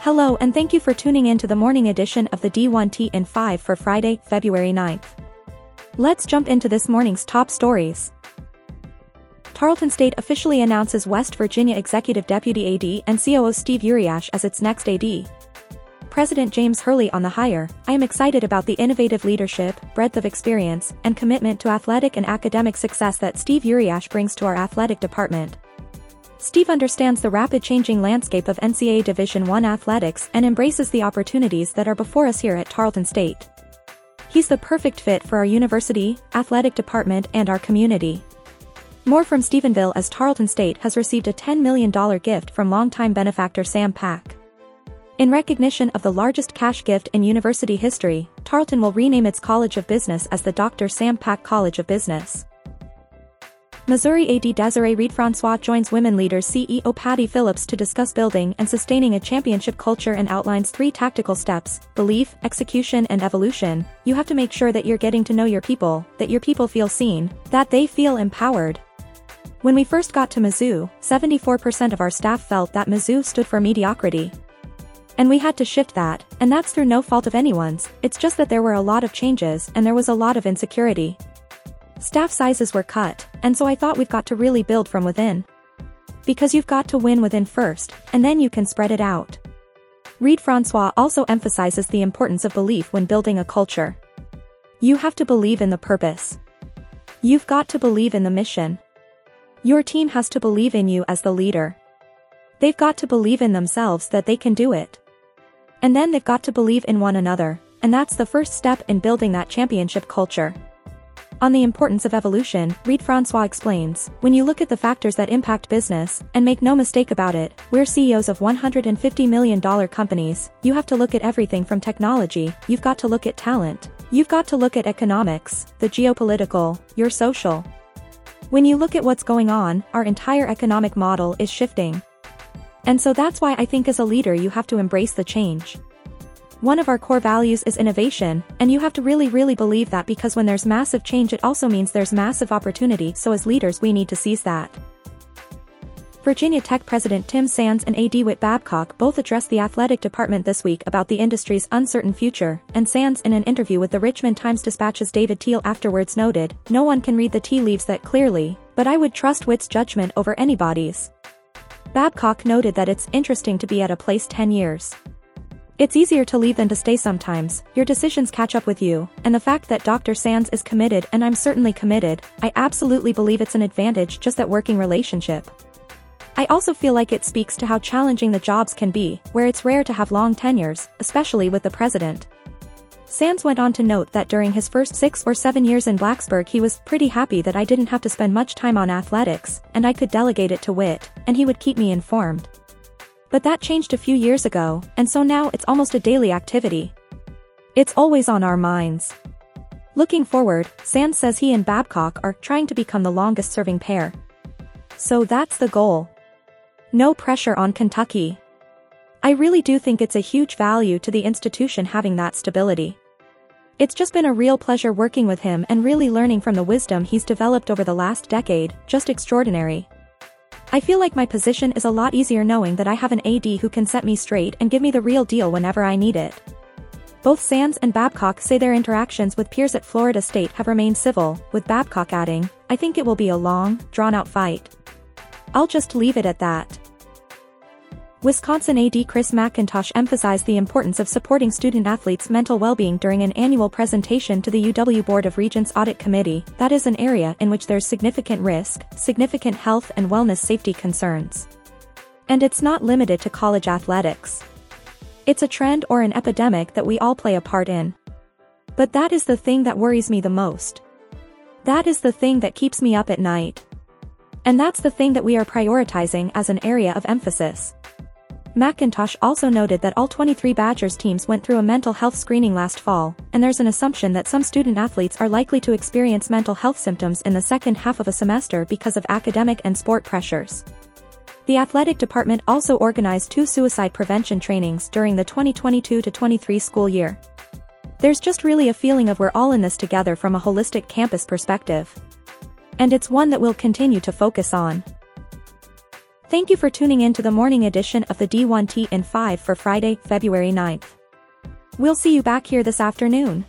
Hello and thank you for tuning in to the morning edition of the D1T in 5 for Friday, February 9th. Let's jump into this morning's top stories. Tarleton State officially announces West Virginia Executive Deputy AD and COO Steve Uryasz as its next AD. President James Hurley on the hire, I am excited about the innovative leadership, breadth of experience, and commitment to athletic and academic success that Steve Uryasz brings to our athletic department. Steve understands the rapid changing landscape of NCAA Division I athletics and embraces the opportunities that are before us here at Tarleton State. He's the perfect fit for our university, athletic department and our community. More from Stephenville as Tarleton State has received a $10 million gift from longtime benefactor Sam Pack. In recognition of the largest cash gift in university history, Tarleton will rename its College of Business as the Dr. Sam Pack College of Business. Missouri AD Desiree Reed-Francois joins women leaders CEO Patti Phillips to discuss building and sustaining a championship culture and outlines three tactical steps, belief, execution and evolution. You have to make sure that you're getting to know your people, that your people feel seen, that they feel empowered. When we first got to Mizzou, 74% of our staff felt that Mizzou stood for mediocrity. And we had to shift that, and that's through no fault of anyone's, it's just that there were a lot of changes and there was a lot of insecurity. Staff sizes were cut, and so I thought we've got to really build from within. Because you've got to win within first, and then you can spread it out. Reed-Francois also emphasizes the importance of belief when building a culture. You have to believe in the purpose. You've got to believe in the mission. Your team has to believe in you as the leader. They've got to believe in themselves that they can do it. And then they've got to believe in one another, and that's the first step in building that championship culture. On the importance of evolution, Reed-Francois explains, when you look at the factors that impact business, and make no mistake about it, we're CEOs of $150 million companies, you have to look at everything from technology, you've got to look at talent, you've got to look at economics, the geopolitical, your social. When you look at what's going on, our entire economic model is shifting. And so that's why I think as a leader you have to embrace the change. One of our core values is innovation, and you have to really really believe that because when there's massive change it also means there's massive opportunity so as leaders we need to seize that. Virginia Tech President Tim Sands and AD Whit Babcock both addressed the athletic department this week about the industry's uncertain future, and Sands in an interview with the Richmond Times-Dispatch's David Teel afterwards noted, no one can read the tea leaves that clearly, but I would trust Whit's judgment over anybody's. Babcock noted that it's interesting to be at a place 10 years. It's easier to leave than to stay sometimes, your decisions catch up with you, and the fact that Dr. Sands is committed and I'm certainly committed, I absolutely believe it's an advantage just that working relationship. I also feel like it speaks to how challenging the jobs can be, where it's rare to have long tenures, especially with the president. Sands went on to note that during his first six or seven years in Blacksburg he was pretty happy that I didn't have to spend much time on athletics, and I could delegate it to Whit, and he would keep me informed. But that changed a few years ago, and so now it's almost a daily activity. It's always on our minds. Looking forward, Sands says he and Babcock are trying to become the longest serving pair. So that's the goal. No pressure on Kentucky. I really do think it's a huge value to the institution having that stability. It's just been a real pleasure working with him and really learning from the wisdom he's developed over the last decade, just extraordinary. I feel like my position is a lot easier knowing that I have an AD who can set me straight and give me the real deal whenever I need it. Both Sands and Babcock say their interactions with peers at Florida State have remained civil, with Babcock adding, I think it will be a long, drawn-out fight. I'll just leave it at that. Wisconsin AD Chris McIntosh emphasized the importance of supporting student-athletes' mental well-being during an annual presentation to the UW Board of Regents Audit Committee, that is an area in which there's significant risk, significant health and wellness safety concerns. And it's not limited to college athletics. It's a trend or an epidemic that we all play a part in. But that is the thing that worries me the most. That is the thing that keeps me up at night. And that's the thing that we are prioritizing as an area of emphasis. McIntosh also noted that all 23 Badgers teams went through a mental health screening last fall, and there's an assumption that some student athletes are likely to experience mental health symptoms in the second half of a semester because of academic and sport pressures. The athletic department also organized two suicide prevention trainings during the 2022-23 school year. There's just really a feeling of we're all in this together from a holistic campus perspective. And it's one that we'll continue to focus on. Thank you for tuning in to the morning edition of the D1T in 5 for Friday, February 9th. We'll see you back here this afternoon.